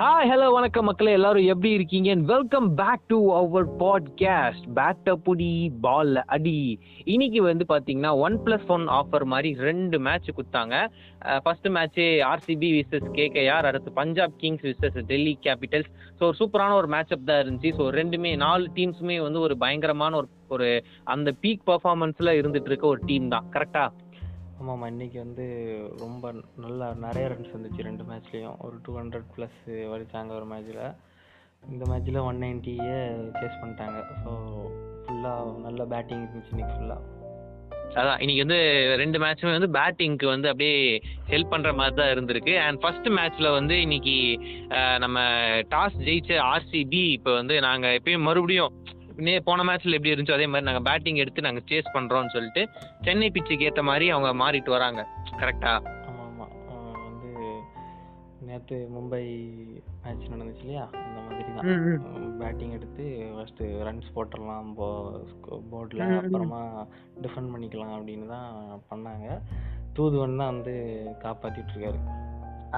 Hi hello வணக்கம் மக்களே. எல்லாரும் எப்படி இருக்கீங்க? Welcome back to our podcast பேட்ட புடி பால் அடி இன்னைக்கு வந்து பாத்தீங்கன்னா ஒன் பிளஸ் ஒன் ஆஃபர் மாதிரி ரெண்டு மேட்ச் கொடுத்தாங்க. First match RCB versus KKR அடுத்து Punjab kings versus Delhi capitals so ஒரு சூப்பரான ஒரு மேட்ச் அப் தான் இருந்துச்சு. ஸோ ரெண்டுமே நாலு டீம்ஸுமே வந்து ஒரு பயங்கரமான ஒரு ஒரு அந்த பீக் பர்ஃபார்மன்ஸ்ல இருந்துட்டு இருக்க ஒரு டீம் தான். கரெக்டா ஆமாம்மா இன்னைக்கு வந்து ரொம்ப நல்லா நிறைய ரன்ஸ் வந்துச்சு ரெண்டு மேட்ச்லேயும் ஒரு டூ ஹண்ட்ரட் ப்ளஸ் வலிச்சாங்க ஒரு மேட்ச்சில் இந்த மேட்ச்சில் ஒன் நைன்ட்டியே சேஸ் பண்ணிட்டாங்க. ஸோ ஃபுல்லாக நல்ல பேட்டிங் இருந்துச்சு இன்றைக்கி ஃபுல்லாக அதான் இன்னைக்கு வந்து ரெண்டு மேட்சுமே வந்து பேட்டிங்க்கு வந்து அப்படியே ஹெல்ப் பண்ணுற மாதிரி தான் இருந்திருக்கு. அண்ட் ஃபர்ஸ்ட் மேட்ச்சில் வந்து இன்னைக்கு நம்ம டாஸ் ஜெயிச்ச ஆர்சிபி இப்போ வந்து நாங்கள் எப்பயும் மறுபடியும் நே போன மேட்ச்ல எப்படி இருந்துச்சோ அதே மாதிரி நாங்க பேட்டிங் எடுத்து நாங்க சேஸ் பண்றோம்னு சொல்லிட்டு சென்னை பிச்சுக்கு ஏத்த மாதிரி அவங்க மாறிட்டு வராங்க. கரெக்டா ஆமாம் ஆமாம் வந்து நேற்று மும்பை மேட்ச் நடந்துச்சு இல்லையா? அந்த மாதிரி தான். பேட்டிங் எடுத்து ஃபஸ்ட்டு ரன்ஸ் போட்டுடலாம் போ போர்டில். அப்புறமா டிஃபெண்ட் பண்ணிக்கலாம் அப்படின்னு தான் பண்ணாங்க. தூதுவன் தான் வந்து காப்பாற்றிட்டு இருக்காரு.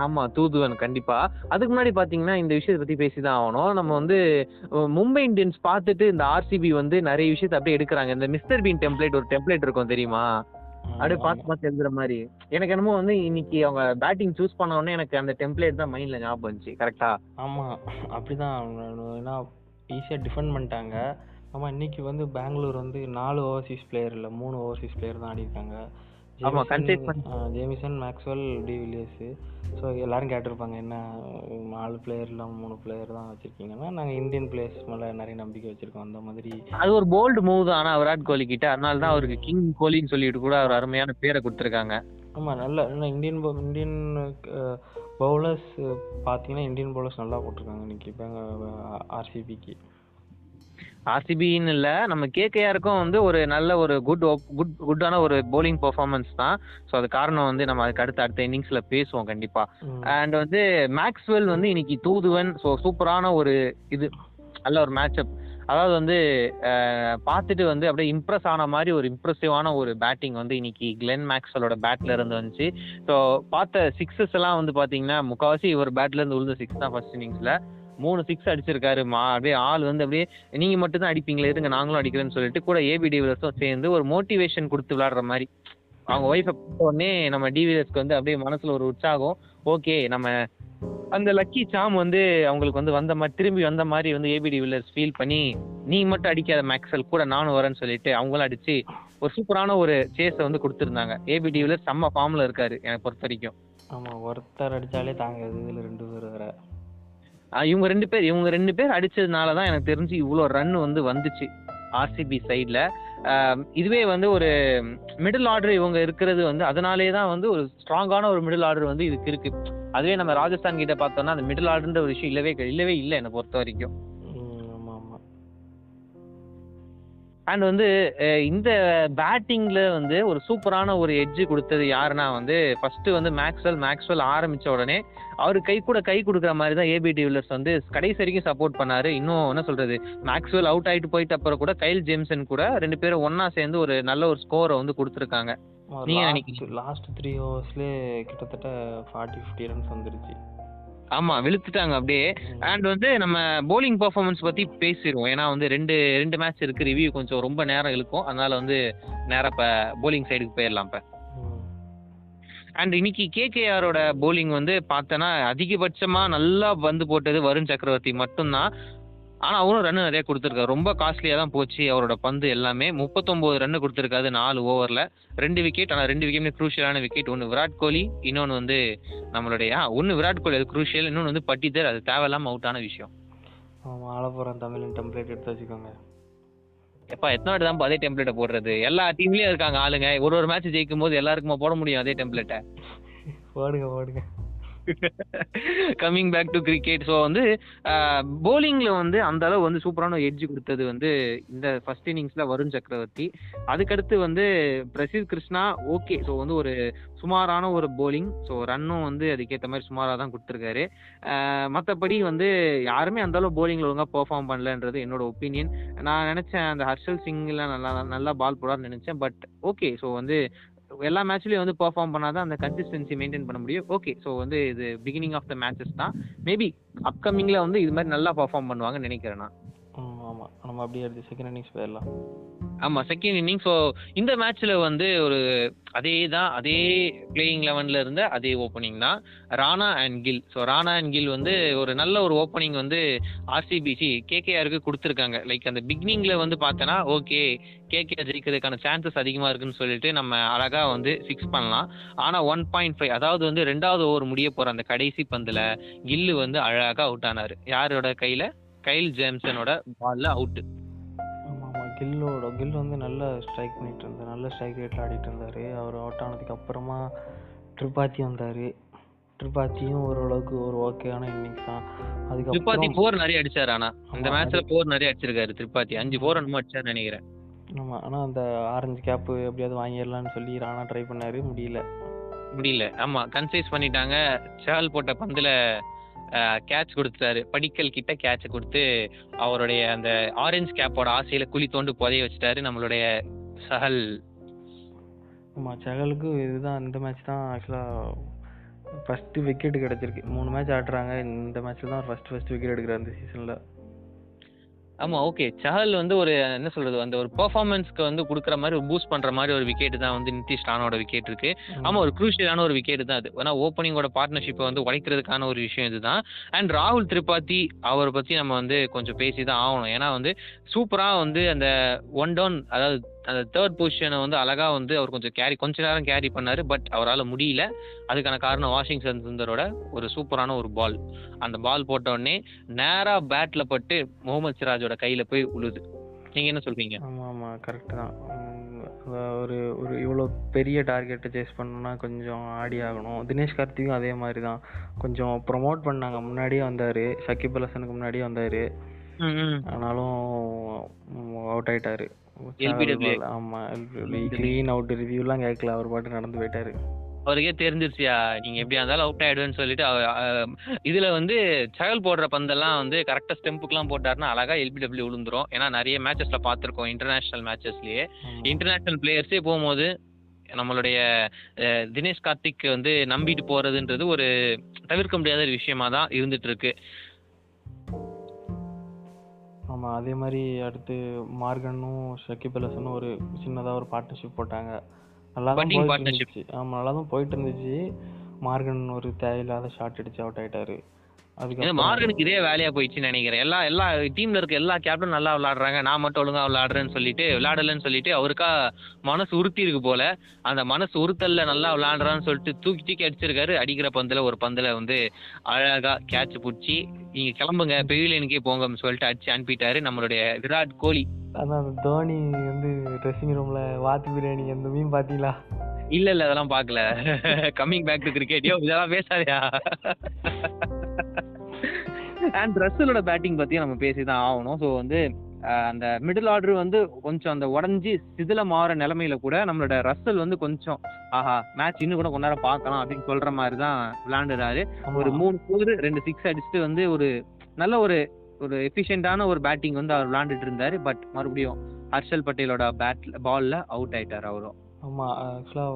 ஆமா தூதுவன் கண்டிப்பா. அதுக்கு முன்னாடி பாத்தீங்கன்னா இந்த விஷயத்தை பத்தி பேசிதான் ஆகணும். நம்ம வந்து மும்பை இந்தியன்ஸ் பார்த்துட்டு இந்த ஆர்சிபி வந்து நிறைய விஷயத்தை அப்படியே எடுக்கிறாங்க. இந்த மிஸ்டர் பீன் டெம்ப்ளேட் ஒரு டெம்ப்ளேட் இருக்கும் தெரியுமா? அப்படியே பார்த்து பார்த்து எழுதுற மாதிரி. எனக்கு என்னமோ வந்து இன்னைக்கு அவங்க பேட்டிங் சூஸ் பண்ண உடனே எனக்கு அந்த டெம்ப்ளேட் தான் மைண்ட்ல ஞாபகம் வந்துச்சு கரெக்டா ஆமாம் அப்படிதான். ஏன்னா ஈஸியாக டிஃபெண்ட் பண்ணிட்டாங்க. ஆமாம் இன்னைக்கு வந்து பெங்களூர் வந்து நாலு ஓவர்சீஸ் பிளேயர் இல்லை மூணு ஓவர்சீஸ் பிளேயர் தான் ஆடிருக்காங்க. ஆமா, concede பண்ணி- Jamieson Maxwell de Villiers so எல்லாரும் கேட்டிருப்பாங்க என்ன நாலு பிளேயர் இல்லாமல் மூணு பிளேயர் தான் வச்சுருக்கீங்கன்னா. நாங்கள் இந்தியன் பிளேயர்ஸ் மேலே நிறைய நம்பிக்கை வச்சுருக்கோம். அந்த மாதிரி அது ஒரு போல்டு மூவ் தான். ஆனா விராட் கோலி கிட்ட. அதனால தான் அவருக்கு கிங் கோலின்னு சொல்லிட்டு கூட அவர் அருமையான பேரை கொடுத்துருக்காங்க. ஆமாம் நல்ல இந்தியன் பவு- இந்தியன் பவுலர்ஸ் பார்த்தீங்கன்னா இந்தியன் பவுலர்ஸ் நல்லா போட்டிருக்காங்க இன்னைக்கு இப்போ ஆர்சிபிக்கு ஆர்சிபின்னு இல்ல நம்ம கேகேஆருக்கும் வந்து ஒரு நல்ல ஒரு குட் குட் குட்டான ஒரு bowling பெர்ஃபார்மன்ஸ் தான். ஸோ அது காரணம் வந்து நம்ம அதுக்கு அடுத்த அடுத்த இன்னிங்ஸ்ல பேசுவோம் கண்டிப்பா. அண்ட் வந்து மேக்ஸ்வெல் வந்து இன்னைக்கு தூதுவன் ஸோ சூப்பரான ஒரு இது நல்ல ஒரு மேட்சப் அதாவது வந்து பார்த்துட்டு வந்து அப்படியே இம்ப்ரெஸ் ஆன மாதிரி ஒரு இம்ப்ரெசிவான ஒரு பேட்டிங் வந்து இன்னைக்கு கிளென் மேக்ஸ்வெலோட பேட்ல இருந்து வந்துச்சு. ஸோ பார்த்த சிக்ஸஸ் எல்லாம் வந்து பாத்தீங்கன்னா முக்காவாசி இவர் பேட்ல இருந்து விழுந்த சிக்ஸ் தான் ஃபர்ஸ்ட் இன்னிங்ஸ்ல மூணு சிக்ஸ் அடிச்சிருக்காரு. மா அப்படியே ஆள் வந்து அப்படியே நீங்க மட்டும் தான் அடிப்பீங்களே இருங்க நாங்களும் அடிக்கிறேன்னு சொல்லிட்டு கூட ஏபி டிவிலர்ஸும் சேர்ந்து ஒரு மோட்டிவேஷன் கொடுத்து விளாடுற மாதிரி. அவங்க ஒய்ஃபை பார்த்த உடனே நம்ம டிவிலர்ஸ்க்கு வந்து அப்படியே மனசுல ஒரு உற்சாகம். ஓகே நம்ம அந்த லக்கி சாம் வந்து அவங்களுக்கு வந்து வந்த மாதிரி திரும்பி வந்த மாதிரி வந்து ஏபிடி வில்லர்ஸ் ஃபீல் பண்ணி நீ மட்டும் அடிக்காத மேக்ஸல் கூட நானும் வரேன்னு சொல்லிட்டு அவங்களும் அடிச்சு ஒரு சூப்பரான ஒரு சேஸை வந்து கொடுத்துருந்தாங்க. ஏபிடி டிவிலர் செம்ம ஃபார்ம்ல இருக்காரு எனக்கு பொறுத்த வரைக்கும். ஆமா ஒருத்தர் அடித்தாலே தாங்க இதுல ரெண்டு பேர் வேற. இவங்க ரெண்டு பேர் இவங்க ரெண்டு பேர் அடிச்சதுனால தான் எனக்கு தெரிஞ்சு இவ்வளோ ரன் வந்து வந்துச்சு ஆர்சிபி சைடில் இதுவே வந்து ஒரு மிடில் ஆர்டர் இவங்க இருக்கிறது வந்து அதனாலே தான் வந்து ஒரு ஸ்ட்ராங்கான ஒரு மிடில் ஆர்டர் வந்து இதுக்கு இருக்கு. அதுவே நம்ம ராஜஸ்தான் கிட்ட பார்த்தோம்னா அந்த மிடில் ஆர்டர்ன்ற ஒரு விஷயம் இல்லவே இல்லவே இல்லை என்னை பொறுத்த வரைக்கும் அண்ட் வந்து இந்த பேட்டிங்ல வந்து ஒரு சூப்பரான ஒரு எட்ஜ் கொடுத்தது யாருன்னா வந்து ஃபர்ஸ்ட் வந்து மேக்ஸ்வெல் மேக்ஸ்வெல் ஆரம்பிச்ச உடனே அவர் கை கூட கை கொடுக்குற மாதிரி தான் ஏபி டிவிலர்ஸ் வந்து கடைசி வரைக்கும் சப்போர்ட் பண்ணாரு. இன்னும் என்ன சொல்றது மேக்ஸ்வெல் அவுட் ஆயிட்டு போயிட்ட அப்புறம் கூட கைல் ஜேம்சன் கூட ரெண்டு பேரும் ஒண்ணா சேர்ந்து ஒரு நல்ல ஒரு ஸ்கோரை வந்து கொடுத்துருக்காங்க. நீங்க நினைக்கிறீங்க? லாஸ்ட் த்ரீ ஓவர்ஸ்லேயே கிட்டத்தட்ட ஃபார்ட்டி ஃபிஃப்டி ரன்ஸ் வந்துருச்சு. ஆமா வெளுத்துட்டாங்க அப்படியே. அண்ட் வந்து நம்ம bowling பெர்ஃபார்மன்ஸ் பத்தி பேசிடுவோம் ஏன்னா வந்து ரெண்டு ரெண்டு மேட்ச் இருக்கு ரிவ்யூ கொஞ்சம் ரொம்ப நேரம் இழுக்கும். அதனால வந்து நேரா இப்ப bowling சைடுக்கு போயிடலாம் இப்ப. அண்ட் இன்னைக்கு கேகேஆரோட bowling வந்து பார்த்தோன்னா அதிகபட்சமா நல்லா வந்து போட்டது வருண் சக்கரவர்த்தி மட்டும்தான். ஆனா அவரும் ரன் நிறைய கொடுத்துருக்காரு. ரொம்ப காஸ்ட்லியா தான் போச்சு. அவரோட பந்து எல்லாமே. முப்பத்தொன்பது ரன் கொடுத்துருக்காரு நாலு ஓவர்ல ரெண்டு விக்கெட் ஆனா ரெண்டு விக்கெட் குரூஷியலான விக்கெட் ஒன்னு விராட் கோலி இன்னொன்னு வந்து நம்மளுடைய ஒன்னு விராட் கோலி அது குரூஷியல் இன்னொன்னு வந்து பட்டிதர் அது தேவையில்லாம அவுட் ஆன விஷயம். ஆமா ஆலப்புறம் தமிழன் டெம்ப்ளேட் எடுத்து வச்சுக்கோங்க. எப்பா எத்தனை வாட்டி தான் அதே டெம்ப்ளேட்டை போடுறது? எல்லா டீம்லயும் இருக்காங்க ஆளுங்க. ஒரு ஒரு மேட்ச் ஜெயிக்கும் போது எல்லாருக்குமா போட முடியும் அதே டெம்ப்ளேட்டை ஓடுங்க ஓடுங்க coming back to cricket so வந்து போலிங்ல வந்து அந்த அளவு வந்து சூப்பரான எட்ஜ் கொடுத்தது வந்து இந்த ஃபர்ஸ்ட் இன்னிங்ஸ்ல வருண் சக்கரவர்த்தி. அதுக்கடுத்து வந்து பிரசித் கிருஷ்ணா ஓகே ஸோ வந்து ஒரு சுமாரான ஒரு போலிங் ஸோ ரன்னும் வந்து அதுக்கேற்ற மாதிரி சுமாராக தான் கொடுத்துருக்காரு. மற்றபடி வந்து யாருமே அந்த அளவு போலிங்ல ஒழுங்காக பெர்ஃபார்ம் பண்ணலன்றது என்னோட ஒப்பீனியன் நான் நினைச்சேன் அந்த ஹர்ஷல் சிங்லாம் நல்லா நல்லா பால் போடான்னு நினைச்சேன். பட் ஓகே ஸோ வந்து எல்லா மேட்ச்லயும் வந்து பெர்ஃபார்ம் பண்ணாதான் அந்த கன்சிஸ்டன்சி மெயின்டைன் பண்ண முடியும். ஓகே ஸோ வந்து இது பிகினிங் ஆஃப் த மேட்சஸ் தான். மேபி அப்கமிங்ல வந்து இது மாதிரி நல்லா பெர்ஃபார்ம் பண்ணுவாங்கன்னு நினைக்கிறேன் நான். ம் ஆமாம் நம்ம அப்படியே அடுத்து செகண்ட் இன்னிங்ஸ் போயிடலாம். ஆமா செகண்ட் இன்னிங் ஸோ இந்த மேட்ச்ல வந்து ஒரு அதே தான் அதே பிளேயிங் லெவன்ல இருந்த அதே ஓப்பனிங் தான் Rana and Gill. So Rana and Gill வந்து ஒரு நல்ல ஒரு ஓப்பனிங் வந்து ஆர்சிபிசி கேகேஆருக்கு கொடுத்துருக்காங்க. லைக் அந்த பிகினிங்ல வந்து பார்த்தோன்னா ஓகே கேகேஆர் ஜெயிக்கிறதுக்கான சான்சஸ் அதிகமா இருக்குன்னு சொல்லிட்டு நம்ம அழகா வந்து ஃபிக்ஸ் பண்ணலாம். ஆனா ஒன் பாயிண்ட் ஃபைவ் அதாவது வந்து ரெண்டாவது ஓவர் முடிய போற அந்த கடைசி பந்துல கில்லு வந்து அழகா அவுட் ஆனாரு. யாரோட கையில? கைல் ஜேம்சனோட பால்ல அவுட்டு கில்லோட கில் வந்து நல்ல ஸ்ட்ரைக் பண்ணிட்டு இருந்தார். நல்ல ஸ்ட்ரைக் ரேட்டில் ஆடிட்டு இருந்தார். அவர் அவுட் ஆனதுக்கு அப்புறமா ட்ரிபாத்தி வந்தார். ட்ரிபாத்தியும் ஓரளவுக்கு ஒரு ஓகேயான இன்னிங்ஸ் தான். திரிபாதி அதுக்கப்புறம் ஃபோர் நிறைய அடிச்சாரு ஆனா. இந்த ஆமா, மேட்ச்ல ஃபோர் நிறைய அடிச்சிருக்காரு திரிபாதி. அஞ்சு ஃபோர் என்னமோ அடிச்சாரு நினைக்கிறேன். ஆமாம் ஆனால் அந்த ஆரஞ்சு கேப்பு எப்படியாவது வாங்கிடலாம்னு சொல்லி ராணா ட்ரை பண்ணாரு. முடியல. முடியல. ஆமா கன்சைஸ் பண்ணிட்டாங்க. சேல் போட்ட பந்துல கேட்ச் கொடுத்தாரு. படிக்கல் கிட்ட கேட்ச் கொடுத்து அவருடைய அந்த ஆரஞ்சு கேப்போட ஆசையில குழி தோண்டு புதைய வச்சுட்டாரு நம்மளுடைய சஹல். ஆமாம் சகலுக்கு இதுதான் இந்த மேட்ச் தான் ஆக்சுவலாக ஃபஸ்ட்டு விக்கெட் கிடச்சிருக்கு. மூணு மேட்ச் ஆடுறாங்க. இந்த மேட்ச்சில் தான் ஃபஸ்ட் ஃபஸ்ட் விக்கெட் எடுக்கிறார் இந்த சீசனில் ஆமா ஓகே சஹல் வந்து ஒரு என்ன சொல்றது அந்த ஒரு பெர்ஃபார்மன்ஸ்க்கு வந்து கொடுக்குற மாதிரி ஒரு பூஸ்ட் பண்ற மாதிரி ஒரு விக்கெட் தான் வந்து நிதிஷ் ராணோட விக்கெட் இருக்கு. ஆமா ஒரு குரூஷியலான ஒரு விக்கெட் தான் அது. ஏன்னா ஓப்பனிங்கோட பார்ட்னர்ஷிப்பை வந்து உடைக்கிறதுக்கான ஒரு விஷயம் இதுதான். அண்ட் ராகுல் திரிபாதி அவரை பத்தி நம்ம வந்து கொஞ்சம் பேசி தான் ஆகணும். ஏன்னா வந்து சூப்பரா வந்து அந்த ஒன் டவுன் அதாவது அந்த தேர்ட் பொசிஷனை வந்து அழகா வந்து அவர் கொஞ்சம் கேரி கொஞ்ச நேரம் கேரி பண்ணாரு பட் அவரால் முடியல. அதுக்கான காரணம் வாஷிங்டன் சுந்தரோட ஒரு சூப்பரான ஒரு பால் அந்த பால் போட்ட உடனே நேரா பேட்ல பட்டு முகமது சிராஜோட கையில போய் உழுது. நீங்க என்ன சொல்றீங்க? ஆமாம் ஆமாம் கரெக்டு தான். ஒரு ஒரு இவ்வளோ பெரிய டார்கெட்டை சேஸ் பண்ணணும்னா கொஞ்சம் ஆடி ஆகணும். தினேஷ் கார்த்திக்கும் அதே மாதிரி தான் கொஞ்சம் ப்ரொமோட் பண்ணாங்க. முன்னாடியே வந்தார். ஷக்கிப் அல் ஹசனுக்கு முன்னாடியே வந்தார். ஆனாலும் அவுட் ஆயிட்டாரு. LBW. ஆமாம் க்ளீன் அவுட் ரிவ்யூலாம் கேட்கல. அவர் பாட்டு நடந்து போயிட்டாரு. அவருக்கே தெரிஞ்சிருச்சியா? நீங்க எப்படியா இருந்தாலும் அவுட் ஆயிடுவேன்னு சொல்லிட்டு இதுல வந்து சகல் போடுற பந்தெல்லாம் வந்து கரெக்டா ஸ்டெம்புக்குலாம் போட்டாருன்னா அழகா எல்பிடபிள்யூ விழுந்துரும். ஏன்னா நிறைய மேட்சஸ்ல பார்த்திருக்கோம் இன்டர்நேஷனல் மேட்சஸ்லயே ஆமா. இன்டர்நேஷனல் பிளேயர்ஸே போகும்போது நம்மளுடைய தினேஷ் கார்த்திக் வந்து நம்பிட்டு போறதுன்றது ஒரு தவிர்க்க முடியாத ஒரு விஷயமா தான் இருந்துட்டு இருக்கு. ஆமா அதே மாதிரி அடுத்து மார்கனும் அல் ஹசனும் ஒரு சின்னதா ஒரு பார்ட்னர்ஷிப் போட்டாங்க. நல்லா தான் போயிட்டு. இருந்துச்சு. ஆமா நல்லா தான் போயிட்டு இருந்துச்சு. மார்கன் ஒரு தேவையில்லாத ஷாட் அடிச்சு அவுட் ஆயிட்டாரு. ஏன்னா மார்கனுக்கு இதே வேலையா போயிடுச்சுன்னு நினைக்கிறேன். எல்லா எல்லா டீம்ல இருக்க எல்லா கேப்டனும் நல்லா விளையாடுறாங்க. நான் மட்டும் ஒழுங்கா விளையாடுறேன்னு சொல்லிட்டு விளையாடலன்னு சொல்லிட்டு அவருக்கா மனசு உறுத்தி இருக்கு போல. அந்த மனசு உறுத்தல்ல நல்லா விளையாடுறான்னு சொல்லிட்டு தூக்கி தூக்கி அடிச்சிருக்காரு. அடிக்கிற பந்துல ஒரு பந்துல வந்து அழகா கேட்ச் பிடிச்சி நீங்க கிளம்புங்க. பெவிலியனுக்கே போங்கன்னு சொல்லிட்டு அடிச்சு அனுப்பிட்டாரு நம்மளுடைய விராட் கோலி. அதான் தோனி வந்து ட்ரெஸ்ஸிங் ரூம்ல வாத்து பிரியாணி அந்த மீன் பாத்தீங்களா இல்ல இல்ல அதெல்லாம் பார்க்கல. கம்மிங் பேக் டு கிரிக்கெட் இதெல்லாம் பேசாதயா? அண்ட் ரசலோட பேட்டிங் பத்தியும் நம்ம பேசி தான் ஆகணும். ஸோ வந்து அந்த மிடில் ஆர்டர் வந்து கொஞ்சம் அந்த உடஞ்சி சிதில மாற நிலைமையில கூட நம்மளோட ரசல் வந்து கொஞ்சம் ஆஹா மேட்ச் இன்னும் கூட கொஞ்ச நேரம் பார்க்கலாம் அப்படின்னு சொல்ற மாதிரி தான் விளையாண்டுறாரு ஒரு மூணு போர் ரெண்டு சிக்ஸ் அடிச்சுட்டு வந்து ஒரு நல்ல ஒரு ஒரு எஃபிஷியண்டான ஒரு பேட்டிங் வந்து அவர் விளையாண்டுட்டு இருந்தாரு. பட் மறுபடியும் ஹர்ஷல் பட்டேலோட பேட் பால்ல அவுட் ஆயிட்டாரு அவரும். ஆமா ஆக்சுவலா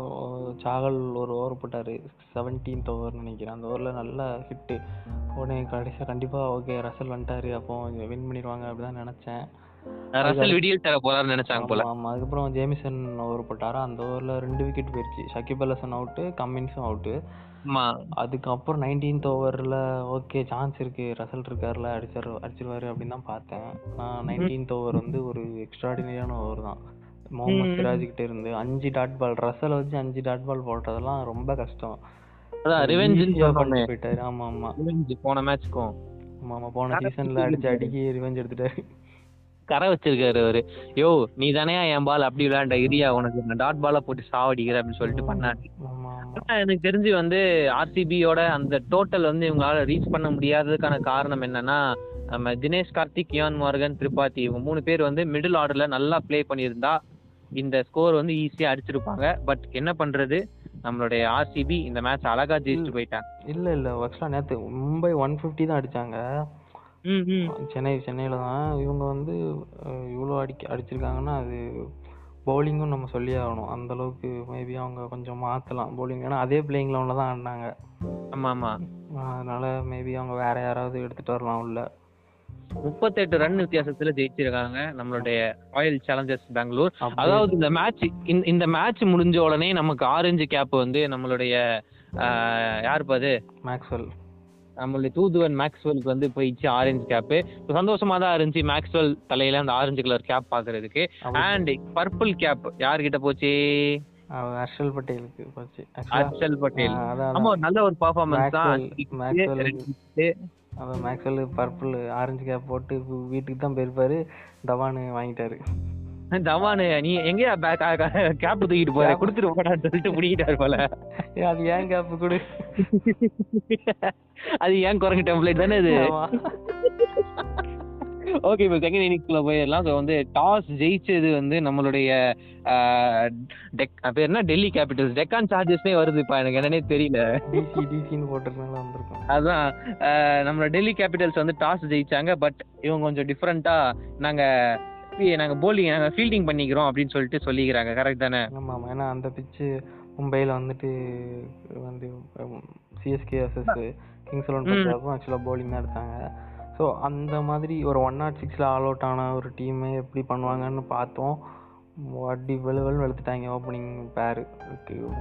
சாகல் ஒரு ஓவர் போட்டாரு. செவன்டீன்த் ஓவர் நினைக்கிறேன். அந்த ஓவர்ல நல்ல ஹிட்டு உடனே கடைசியா கண்டிப்பா ஓகே ரசல் வந்துட்டாரு. அப்போ வின் பண்ணிடுவாங்க அப்படிதான் நினைச்சேன். ரசல் விடியல் தர போறாருன்னு நினைச்சாங்க போல. ஆமா, அதுக்கப்புறம் ஜேமிசன் ஓவர் போட்டாரு? அந்த ஓவர்ல ரெண்டு விக்கெட் போயிருச்சு. ஷக்கிப் அல் ஹசன் அவுட்டு கம்மின்ஸும் அவுட்டு ஆமா. அதுக்கப்புறம் நைன்டீன்த் ஓவரில் ஓகே சான்ஸ் இருக்கு. ரசல் இருக்கார்ல அடிச்சிரு அடிச்சிருவாரு அப்படின்னு தான் பார்த்தேன். நான் நைன்டீன்த் ஓவர் வந்து ஒரு எக்ஸ்ட்ராடினரியான ஓவர் தான். முகமது. சிராஜ் கிட்ட இருந்து அஞ்சு டாட் பால் ரசல் வச்சு அஞ்சு டாட் பால் போடுறதெல்லாம் ரொம்ப கஷ்டம். அதான் ரிவெஞ்ச் போயிட்டாரு. ஆமா ஆமா. போன மேட்ச்க்கும் ஆமா ஆமா போன சீசன்ல அடிச்சு அடிக்கி ரிவெஞ்ச் எடுத்துட்டாரு. கரை வச்சிருக்காரு அவரு. யோ நீ தானே என் பால் அப்படி விளையாண்ட இரியா? உனக்கு நான் டாட் பால போட்டு சாவடிக்கிற அப்படின்னு சொல்லிட்டு பண்ணாரு. எனக்கு தெரிஞ்சு வந்து ஆர்சிபியோட அந்த டோட்டல் வந்து இவங்களால ரீச் பண்ண முடியாததுக்கான காரணம் என்னன்னா நம்ம தினேஷ் கார்த்திக் கியான் மார்கன் திரிபாதி இவங்க மூணு பேர் வந்து மிடில் ஆர்டர்ல நல்லா ப்ளே பண்ணியிருந்தா இந்த ஸ்கோர் வந்து ஈஸியா அடிச்சிருப்பாங்க. பட் என்ன பண்றது? நம்மளுடைய ஆர்சிபி இந்த மேட்ச் அழகா ஜெயிச்சுட்டு போயிட்டாங்க. இல்ல இல்ல ஆக்சுவலா நேத்து மும்பை ஒன் ஃபிஃப்டி தான் அடிச்சாங்க. சென்னை சென்னையில தான் இவங்க வந்து இவ்வளோ அடிக்க அடிச்சிருக்காங்கன்னா அது பவுலிங்கும் நம்ம சொல்லியே ஆகணும். அந்த அளவுக்கு மேபி அவங்க கொஞ்சம் மாற்றலாம் பவுலிங் ஏன்னா அதே பிளேயிங் லெவனில் தான் ஆடினாங்க. ஆமா ஆமா. அதனால மேபி அவங்க வேற யாராவது எடுத்துட்டு வரலாம் உள்ள. முப்பத்தெட்டு ரன் வித்தியாசத்துல ஜெயிச்சிருக்காங்க நம்மளுடைய ராயல் சேலஞ்சர்ஸ் பெங்களூர் அதாவது இந்த மேட்ச் இந்த மேட்ச் முடிஞ்ச உடனே நமக்கு ஆரஞ்சு கேப் வந்து நம்மளுடைய யார் பாது மேக்ஸ்வெல் நம்மளுடைய தூதுவன் மேக்ஸ்வெலுக்கு வந்து போயிடுச்சு ஆரஞ்சு கேப்பு சந்தோஷமா தான் இருந்துச்சு மேக்ஸ்வெல் தலையில அந்த ஆரஞ்சு கலர் கேப் பாக்குறதுக்கு. அண்ட் பர்பிள் கேப் யார்கிட்ட போச்சு? ஹர்ஷல் பட்டேலுக்கு போச்சு. ஹர்ஷல் பட்டேல். ஆமா நல்ல ஒரு பர்ஃபார்மன்ஸ் தான். Maxwell Maxwell purple orange cap போட்டு வீட்டுக்கு தான் போயிருப்பாரு. தவான் வாங்கிட்டாரு. தவானு நீ எங்கேயா கேப் தூக்கிட்டு போற? கொடுத்துட்டு போடான்னு சொல்லிட்டு பிடிக்கிட்டாரு போல. அது ஏன் கேப் கொடு? அது ஏன் குரங்கு டெம்ப்ளேட் தானே இது ஆமா. ஓகே இப்போ செகண்ட் இன்னிங்ஸ்ல போயிடலாம். ஸோ வந்து டாஸ் ஜெயிச்சது வந்து நம்மளுடைய டெக் பேர் என்ன? டெல்லி கேபிட்டல்ஸ் டெக்கான் சார்ஜஸ்னே வருது இப்போ. எனக்கு என்னன்னே தெரியல. ஆஹ், நம்மளோட டெல்லி கேபிட்டல்ஸ் வந்து டாஸ் ஜெயிச்சாங்க. பட் இவங்க கொஞ்சம் டிஃப்ரெண்டா நாங்க பி- நாங்க போலிங் நாங்க ஃபீல்டிங் பண்ணிக்கிறோம் அப்படின்னு சொல்லிட்டு சொல்லிக்கிறாங்க. கரெக்ட் தானே? ஆமா ஆமா. ஏன்னா அந்த பிச்சு மும்பைல வந்துட்டு வந்து சிஎஸ்கே வர்சஸ் கிங்ஸ் பஞ்சாபும் ஆக்சுவலாக bowling தான் எடுத்தாங்க. ஸோ அந்த மாதிரி ஒரு ஒன் நாட் சிக்ஸில் ஆல் அவுட் ஆன ஒரு டீமை எப்படி பண்ணுவாங்கன்னு பார்த்தோம். வட்டி வெளுவெளு வெளுத்துட்டாங்க opening pair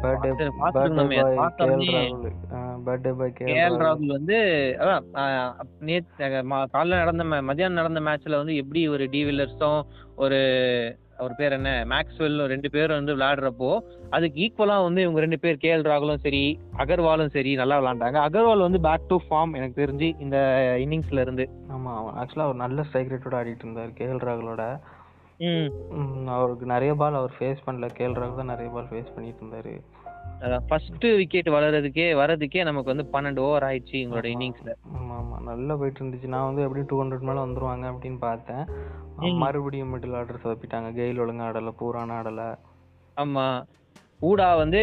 birthday birthday boy KL. ராகுல். வந்து அதான் நேத்து காலைல நடந்த மதியானம் நடந்த மேட்ச்ல வந்து எப்படி ஒரு டி வில்லர்ஸும் ஒரு அவர் பேர் என்ன? மேக்ஸ்வெல் ரெண்டு பேரும் வந்து விளையாடுறப்போ அதுக்கு ஈக்குவலா வந்து இவங்க ரெண்டு பேர் கேஎல் ராகுலும் சரி அகர்வாலும் சரி நல்லா விளையாண்டாங்க. அகர்வால் வந்து பேக் டு ஃபார்ம் எனக்கு தெரிஞ்சு இந்த இன்னிங்ஸ்ல இருந்து. ஆமாம் ஆக்சுவலாக அவர் நல்ல ஸ்ட்ரைக் ரேட்டோட ஆடிட்டு இருந்தார் கேஎல் ராகுலோட. அவருக்கு நிறைய பால் அவர் ஃபேஸ் பண்ணல. கேஎல் ராகுல் தான் நிறைய பால் ஃபேஸ் பண்ணிட்டு இருந்தாரு. அதான் ஃபர்ஸ்ட் விக்கெட் வளர்றதுக்கே வரதுக்கே நமக்கு வந்து பன்னெண்டு ஓவர் ஆயிடுச்சு எங்களோட இன்னிங்ஸ்ல. நல்லா போயிட்டு இருந்துச்சு நான் வந்து எப்படியும் டூ ஹண்ட்ரட் மேல வந்துருவாங்க அப்படின்னு பார்த்தேன். மறுபடியும் மிடில் ஆர்டர் சொதப்பிட்டாங்க கெயில் ஒழுங்கா ஆடல பூரான ஆடல. ஆமா. ஊடா வந்து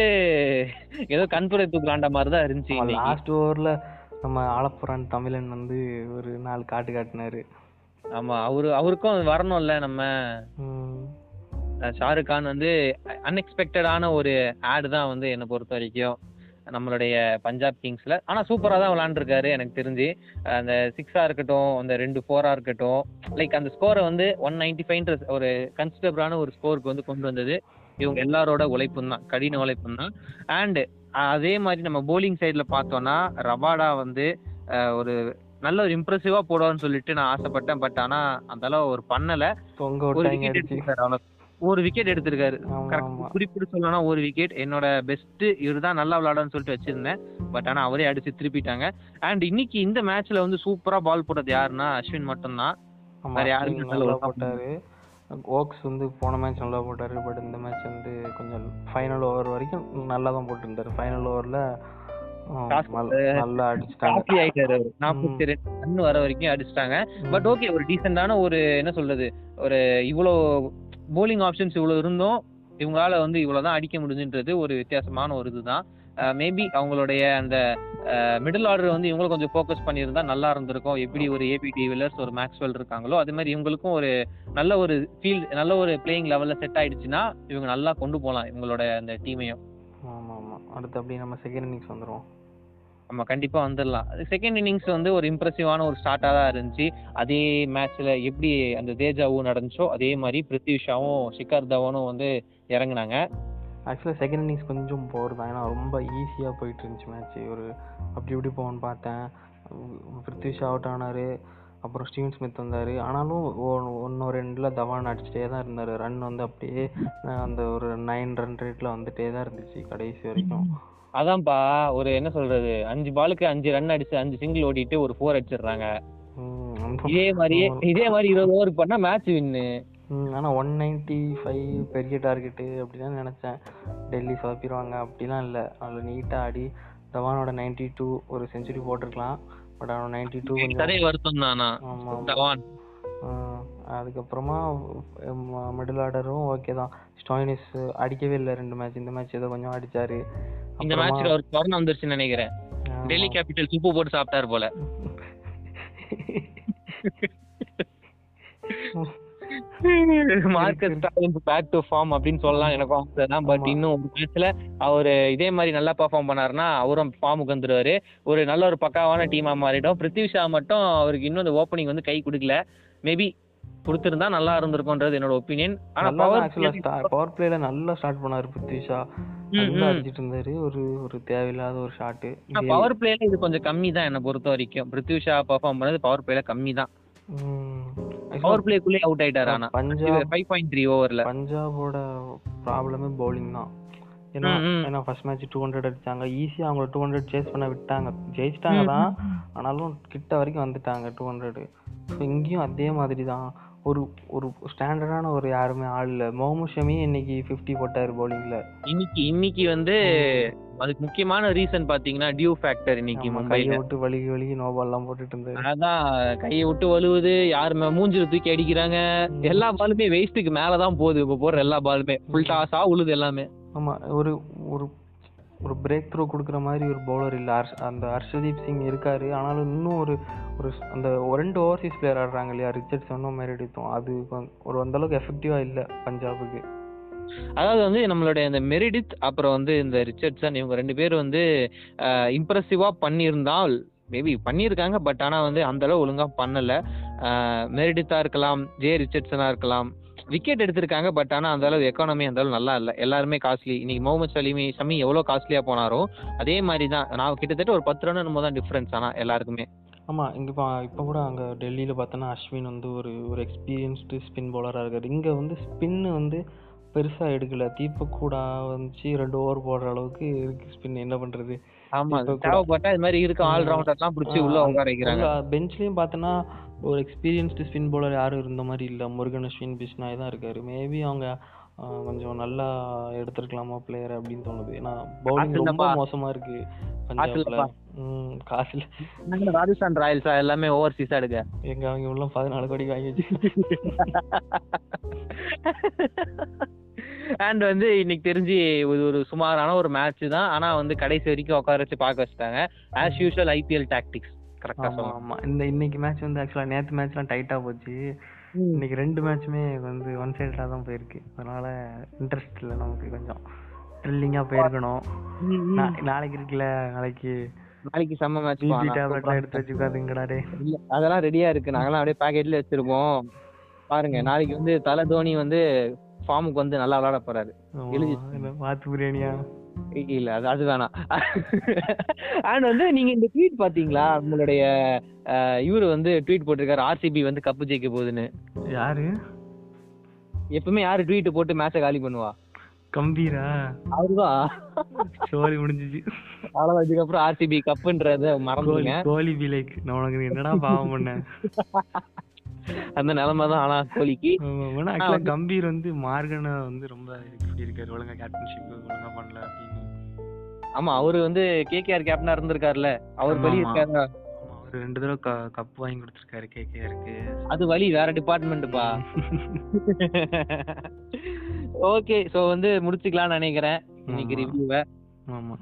ஏதோ கண்துடை தூக்கலாண்ட மாதிரி தான் இருந்துச்சு லாஸ்ட் ஓவர்ல நம்ம ஆலப்புறான் தமிழன் வந்து ஒரு நாலு காட்டு காட்டினாரு. ஆமா அவரு அவருக்கும் வரணும்ல நம்ம. ஷாருக் கான் வந்து அன்எக்ஸ்பெக்டடான ஒரு ஆடு தான் வந்து என்னை பொறுத்த வரைக்கும். நம்மளுடைய பஞ்சாப் கிங்ஸ்ல. ஆனா சூப்பரா தான் விளையாண்டுருக்காரு எனக்கு தெரிஞ்சு. அந்த சிக்ஸா இருக்கட்டும் அந்த ரெண்டு ஃபோரா இருக்கட்டும். லைக் அந்த ஸ்கோரை வந்து ஒன் நைன்டி ஃபைவ்ன்ற ஒரு கன்சிடபிளான ஒரு ஸ்கோருக்கு வந்து கொண்டு வந்தது. இவங்க எல்லாரோட உழைப்பும் தான் கடின உழைப்பும் தான். அண்ட் அதே மாதிரி நம்ம போலிங் சைடுல பார்த்தோம்னா ரபாடா வந்து ஒரு நல்ல ஒரு இம்ப்ரெசிவா போடுவான்னு சொல்லிட்டு நான் ஆசைப்பட்டேன். பட் ஆனா அந்த அளவு அவர் பண்ணல. ஒரு விக்கெட் ஒரு விக்கெட் எடுத்திருக்காரு. குறிப்பிட்டு சொல்லணும்னா ஒரு விக்கெட் என்னோட பெஸ்ட் இவர் தான் நல்லா விளையாடுன்னு சொல்லிட்டு வச்சிருந்தேன். பட் ஆனா அவரே அடிச்சு திருப்பிட்டாங்க. அண்ட் இன்னைக்கு இந்த மேட்ச்ல வந்து சூப்பரா பால் போட்டது யாருன்னா அஸ்வின் மட்டும்தான். வேற யாருமே நல்ல போட்டாரு. ஓக்ஸ் வந்து போன மேட்ச் நல்லா போட்டாரு. பட் இந்த மேட்ச் வந்து கொஞ்சம் ஃபைனல் ஓவர் வரைக்கும் நல்லா தான் போட்டிருந்தாரு ஃபைனல் ஓவர்ல நல்லா அடிச்சிட்டாங்க. நாற்பத்தி ரெண்டு ரன் வர வரைக்கும் அடிச்சிட்டாங்க. பட் ஓகே ஒரு டீசெண்டான ஒரு என்ன சொல்றது ஒரு இவ்வளோ போலிங் ஆப்ஷன்ஸ் இவ்வளோ இருந்தும். இவங்களால வந்து இவ்வளவுதான் அடிக்க முடிஞ்சுன்றது ஒரு வித்தியாசமான ஒரு இதுதான். மேபி அவங்களுடைய அந்த மிடில் ஆர்டர் வந்து இவங்களும் கொஞ்சம் ஃபோக்கஸ் பண்ணியிருந்தா நல்லா இருந்திருக்கும். எப்படி ஒரு ஏபிடி வில்லர்ஸ் ஒரு மேக்ஸ்வெல் இருக்காங்களோ அதே மாதிரி இவங்களுக்கும் ஒரு நல்ல ஒரு ஃபீல் நல்ல ஒரு பிளேயிங் லெவல்ல செட் ஆயிடுச்சுன்னா இவங்க நல்லா கொண்டு போகலாம் இவங்களோட அந்த டீமையும் ஆமா ஆமா அடுத்து அப்படியே நம்ம செகண்ட் இன்னிங்ஸ் வந்துருவோம். நம்ம கண்டிப்பாக வந்துடலாம் செகண்ட் இன்னிங்ஸ் வந்து ஒரு இம்ப்ரெசிவான ஒரு ஸ்டார்ட்டாக தான் இருந்துச்சு. அதே மேட்ச்சில் எப்படி அந்த தேஜாவும் நடந்துச்சோ அதே மாதிரி பிருத்விஷாவும் ஷிகர் தவனும் வந்து இறங்குனாங்க. ஆக்சுவலாக செகண்ட் இன்னிங்ஸ் கொஞ்சம் போர் தான். ஏன்னா ரொம்ப ஈஸியாக போயிட்டு இருந்துச்சு மேட்ச் ஒரு அப்படி இப்படி போகணும்னு பார்த்தேன். பிருத்விஷா அவுட் ஆனார். அப்புறம் ஸ்டீவன் ஸ்மித் வந்தார். ஆனாலும் ஒன்று ரெண்டில் தவான் அடிச்சுட்டே தான் இருந்தார். ரன் வந்து அப்படியே அந்த ஒரு நைன் ரன் ரேட்டில் வந்துகிட்டே தான் இருந்துச்சு கடைசி வரைக்கும். அதான்ப்பா ஒரு என்ன சொல்றது அஞ்சு பாலுக்கு அஞ்சு ரன் அடிச்சு அஞ்சு சிங்கிள் ஓடிட்டு ஒரு ஃபோர் அடிச்சிடுறாங்க. இதே மாதிரியே இதே மாதிரி இருபது ஓவருக்கு பண்ணா மேட்ச் வின்னு ஆனா ஒன் நைன்ட்டி ஃபைவ் பெரிய டார்கெட்டு அப்படிதான் நினச்சேன். டெல்லி சொதப்பிடுவாங்க அப்படிலாம் இல்லை. அதில் நீட்டாக ஆடி தவானோட நைன்ட்டி டூ ஒரு செஞ்சுரி போட்டிருக்கலாம். பட் அவன் நைன்ட்டி டூ கொஞ்சம் வருத்தம் தானா தவான். அதுக்கப்புறமா மிடில் ஆர்டரும் ஓகே தான். ஸ்டாயினிஸ் அடிக்கவே இல்லை ரெண்டு மேட்ச் இந்த மேட்ச் ஏதோ கொஞ்சம் அடிச்சாரு. இந்த மேட்ச்ல ஒரு கொரோனா வந்துருச்சுன்னு நினைக்கிறேன். டெல்லி கேபிட்டல் உப்பு போட்டு சாப்பிட்டாரு போல. Marcus Stoinis back to form அப்படின்னு சொல்லலாம் எனக்கும் ஆசை தான். பட். இன்னும் ஒரு மேட்ச்ல அவர் இதே மாதிரி நல்லா பெர்ஃபார்ம் பண்ணாருன்னா அவரும் ஃபார்முக்கு வந்துருவாரு. ஒரு நல்ல ஒரு பக்காவான டீமா மாறிடும். பிருத்திவி ஷா மட்டும் அவருக்கு இன்னும் இந்த ஓப்பனிங் வந்து கை கொடுக்கல. மேபி கொடுத்திருந்தா நல்லா இருந்திருக்கும்ன்றது என்னோட ஒப்பீனியன் ஆனா பவர் பவர் பிளேல நல்லா ஸ்டார்ட் பண்ணாரு பிருத்விஷா நல்லா. அடிச்சிட்டு இருந்தாரு. ஒரு ஒரு தேவையில்லாத ஒரு ஷாட் பவர் பிளேல இது. கொஞ்சம் கம்மி தான் என்ன பொறுத்த வரைக்கும். பிருத்திவி ஷா பெர்ஃபார்ம் பண்ணது பவர் பிளேல கம்மி தான். பவர் பிளேக்குள்ளே அவுட் ஆயிட்டாரு ஆனா பஞ்சாப் ஃபைவ் பாயிண்ட் த்ரீ ஓவர்ல பஞ்சாபோட ப்ராப்ளமே பவுலிங் தான். ஏன்னா. ஏன்னா ஃபர்ஸ்ட் மேட்ச் டூ ஹண்ட்ரட் அடிச்சாங்க. ஈஸியாக அவங்கள டூ ஹண்ட்ரட் சேஸ் பண்ண விட்டாங்க. ஜெயிச்சிட்டாங்க தான். ஆனாலும் கிட்ட வரைக்கும் வந்துட்டாங்க டூ ஹண்ட்ரட் ஸோ இங்கேயும் அதே மாதிரி தான். ஒரு ஒரு ஸ்டாண்டர்டான ஒரு யாருமே ஆள் இல்லை. முகமது ஷமி இன்னைக்கு ஃபிஃப்டி போட்டார் பவுலிங்ல இன்னைக்கு இன்னைக்கு வந்து அதுக்கு முக்கியமான ரீசன் பாத்தீங்கன்னா டியூ ஃபேக்டர் இன்னைக்கு கையை விட்டு வலிக்கு வலிக்கு நோ பால்லாம் போட்டுட்டு இருந்தாரு. அதான் கையை விட்டு வழுவுது யாரு மூஞ்சில தூக்கி அடிக்கிறாங்க. எல்லா பாலுமே வேஸ்ட்டுக்கு மேலதான் போகுது இப்ப போடுற எல்லா பாலுமே ஃபுல் டாஸா உழுது எல்லாமே. ஆமா ஒரு ஒரு ஒரு பிரேக் த்ரூ கொடுக்குற மாதிரி ஒரு பவுலர் இல்லை. ஹர்ஷ் அந்த ஹர்ஷதீப் சிங் இருக்கார். ஆனாலும் இன்னும் ஒரு ஒரு அந்த ஒரு ரெண்டு ஓவர்சீஸ் பிளேயர் ஆடுறாங்க இல்லையா? ரிச்சர்ட்ஸனும் மெரிடித்தும் அது ஒரு அந்த அளவுக்கு இல்லை பஞ்சாபுக்கு. அதாவது வந்து நம்மளுடைய இந்த மெரிடித் அப்புறம் வந்து இந்த ரிச்சர்ட்சன் இவங்க ரெண்டு பேர் வந்து இம்ப்ரெசிவாக பண்ணியிருந்தால் மேபி பண்ணியிருக்காங்க பட் ஆனால் வந்து அந்தளவு ஒழுங்காக பண்ணலை. மெரிடித்தாக இருக்கலாம் ஜே ரிச்சர்ட்ஸனாக இருக்கலாம். விக்கெட் எடுத்திருக்காங்க பட் ஆனால் அந்த அளவு எக்கானமி அந்த அளவு நல்லா இல்லை. எல்லாருமே காஸ்ட்லி இன்னைக்கு முகமது சலீமி ஷமி எவ்வளோ காஸ்ட்லியாக போனாரோ அதே மாதிரி தான். நான் கிட்டத்தட்ட ஒரு பத்து ரன் என்னமோ தான் டிஃப்ரென்ஸ் ஆனால் எல்லாருக்குமே. ஆமாம் இங்கே இப்போ இப்போ கூட அங்கே டெல்லியில் பார்த்தோன்னா அஸ்வின் வந்து ஒரு ஒரு எக்ஸ்பீரியன்ஸ்டு ஸ்பின் பவுலராக இருக்கார். இங்கே வந்து ஸ்பின்னு வந்து பெருசாக எடுக்கல. தீபக் கூட வந்துச்சு ரெண்டு ஓவர் போடுற அளவுக்கு இருக்கு ஸ்பின் என்ன பண்ணுறது ஆமா தேவைப்பட்டா இது மாதிரி இருக்க ஆல் ரவுண்டர்லாம் பிடிச்சி உள்ள உட்கார வைக்கிறாங்க. பெஞ்ச்லயும் பார்த்தோன்னா ஒரு எக்ஸ்பீரியன்ஸ்டு ஸ்பின் பவுலர் யாரும் இருந்த மாதிரி இல்ல. முருகன் அஸ்வின் பிஷ்னாய் தான் இருக்காரு. மேபி அவங்க கொஞ்சம் நல்லா எடுத்திருக்கலாமா பிளேயர் அப்படின்னு தோணுது. ஏன்னா பவுலிங் ரொம்ப. மோசமா இருக்கு பஞ்சாப்ல. இல்லப்பா. ம் காசு இல்ல நாங்க ராஜஸ்தான் ராயல்ஸா? எல்லாமே ஓவர்சீஸா எடுக்க? எங்க அவங்க உள்ள பதினாலு கோடி வாங்கி வச்சு அண்ட் வந்து இன்னைக்கு தெரிஞ்சு இது ஒரு சுமாரான ஒரு மேட்ச் தான். ஆனா வந்து கடைசி வரைக்கும் உட்கார வச்சு பார்க்க வச்சுட்டாங்க. ஆஸ் யூஷுவல் ஐபிஎல் டாக்டிக்ஸ் கரெக்டா சொல்லலாம் ஆமா இந்த இன்னைக்கு மேட்ச் வந்து ஆக்சுவலா நேத்து மேட்ச்லாம் டைட்டா போச்சு. இன்னைக்கு ரெண்டு மேட்சுமே வந்து ஒன் சைடா தான் போயிருக்கு. அதனால இன்ட்ரெஸ்ட் இல்லை நமக்கு கொஞ்சம். த்ரில்லிங்கா போயிருக்கணும். நாளைக்கு இருக்குல்ல நாளைக்கு நாளைக்கு செம்ம மேட்ச் டேப்லெட்லாம் எடுத்து வச்சு உட்காந்துங்கடா டே அதெல்லாம் ரெடியா இருக்கு. நாங்கெல்லாம் அப்படியே பாக்கெட்ல வச்சிருக்கோம். பாருங்க நாளைக்கு வந்து தலை தோனி வந்து ஃபார்முக்கு வந்து நல்லா விளையாட போறாரு. எழுதி- வாத்து பிரியாணியா? இல்ல அது அது வேணாம். அண்ட் வந்து நீங்க இந்த ட்வீட் பாத்தீங்களா? உங்களுடைய இவரு வந்து ட்வீட் போட்டிருக்காரு ஆர்சிபி வந்து கப்பு ஜெயிக்க போகுதுன்னு. யாரு? எப்பவுமே யாரு ட்வீட் போட்டு மேட்சை காலி பண்ணுவா? கம்பீரா? அவருதான் சோலி முடிஞ்சிச்சு. அவ்வளவு இதுக்கப்புறம் ஆர்சிபி கப்புன்றத கோலி மறந்துடுங்க கோலி பி லைக் நான் உனக்கு என்னடா பாவம் பண்ணேன் அந்த நிலைமை தான் ஆனா கோலிக்கு ஆக்சுவலா கம்பீர் வந்து மார்கனை வந்து ரொம்ப இப்படி இருக்காரு? ஒழுங்கா கேப்டன்ஷிப் ஒழுங்கா பண்ணல அப்படின்னு. ஆமா அவரு வந்து கேகேஆர் கேப்டனா இருந்திருக்காருல்ல அவர் ஆமா. இருக்காரு அவர் ரெண்டு தடவை கப் வாங்கி கொடுத்துருக்காரு கேகேஆருக்கு அது வழி வேற டிபார்ட்மெண்ட்ப்பா ஓகே சோ வந்து முடிச்சுக்கலாம்னு நினைக்கிறேன். இன்னைக்கு. ரிவ்யூவை ஆமா.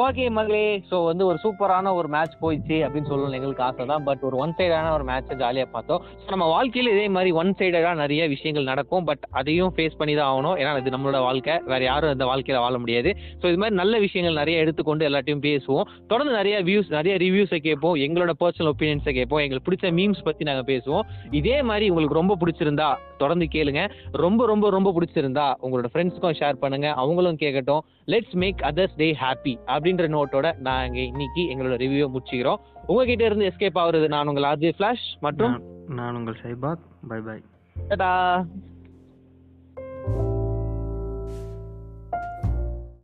ஓகே மகளே. ஸோ வந்து ஒரு சூப்பரான ஒரு மேட்ச் போயிடுச்சு அப்படின்னு சொல்லணும் எங்களுக்கு ஆசை தான். பட் ஒரு ஒன் சைடான ஒரு மேட்ச்சை ஜாலியாக பார்த்தோம். ஸோ நம்ம வாழ்க்கையில் இதே மாதிரி ஒன் சைடாக நிறைய விஷயங்கள் நடக்கும். பட் அதையும் ஃபேஸ் பண்ணி தான் ஆகணும். ஏன்னா இது நம்மளோட வாழ்க்கை. வேறு யாரும் இந்த வாழ்க்கையில் வாழ முடியாது. ஸோ இது மாதிரி நல்ல விஷயங்கள் நிறைய எடுத்துக்கொண்டு எல்லாத்தையும் பேசுவோம். தொடர்ந்து நிறைய வியூஸ் நிறைய ரிவ்யூஸை கேட்போம். எங்களோட பர்சனல் ஒப்பீனியன்ஸை கேட்போம். எங்களுக்கு பிடிச்ச மீம்ஸ் பற்றி நாங்கள் பேசுவோம். இதே மாதிரி உங்களுக்கு ரொம்ப பிடிச்சிருந்தா தொடர்ந்து கேளுங்க. ரொம்ப ரொம்ப ரொம்ப பிடிச்சிருந்தா உங்களோட ஃப்ரெண்ட்ஸ்க்கும் ஷேர் பண்ணுங்கள் அவங்களும் கேட்கட்டும். Let's make others day happy அப்படின்ற நோட்டோட நாங்க இன்னைக்கு எங்களோட ரிவ்யூ முடிச்சுக்கிறோம். உங்ககிட்ட இருந்து எஸ்கேப் ஆகுறது நான் உங்கள் ஆர்ஜே ஃபிளாஷ் மற்றும் நான் நான் உங்கள் சைபாக். By by Tata.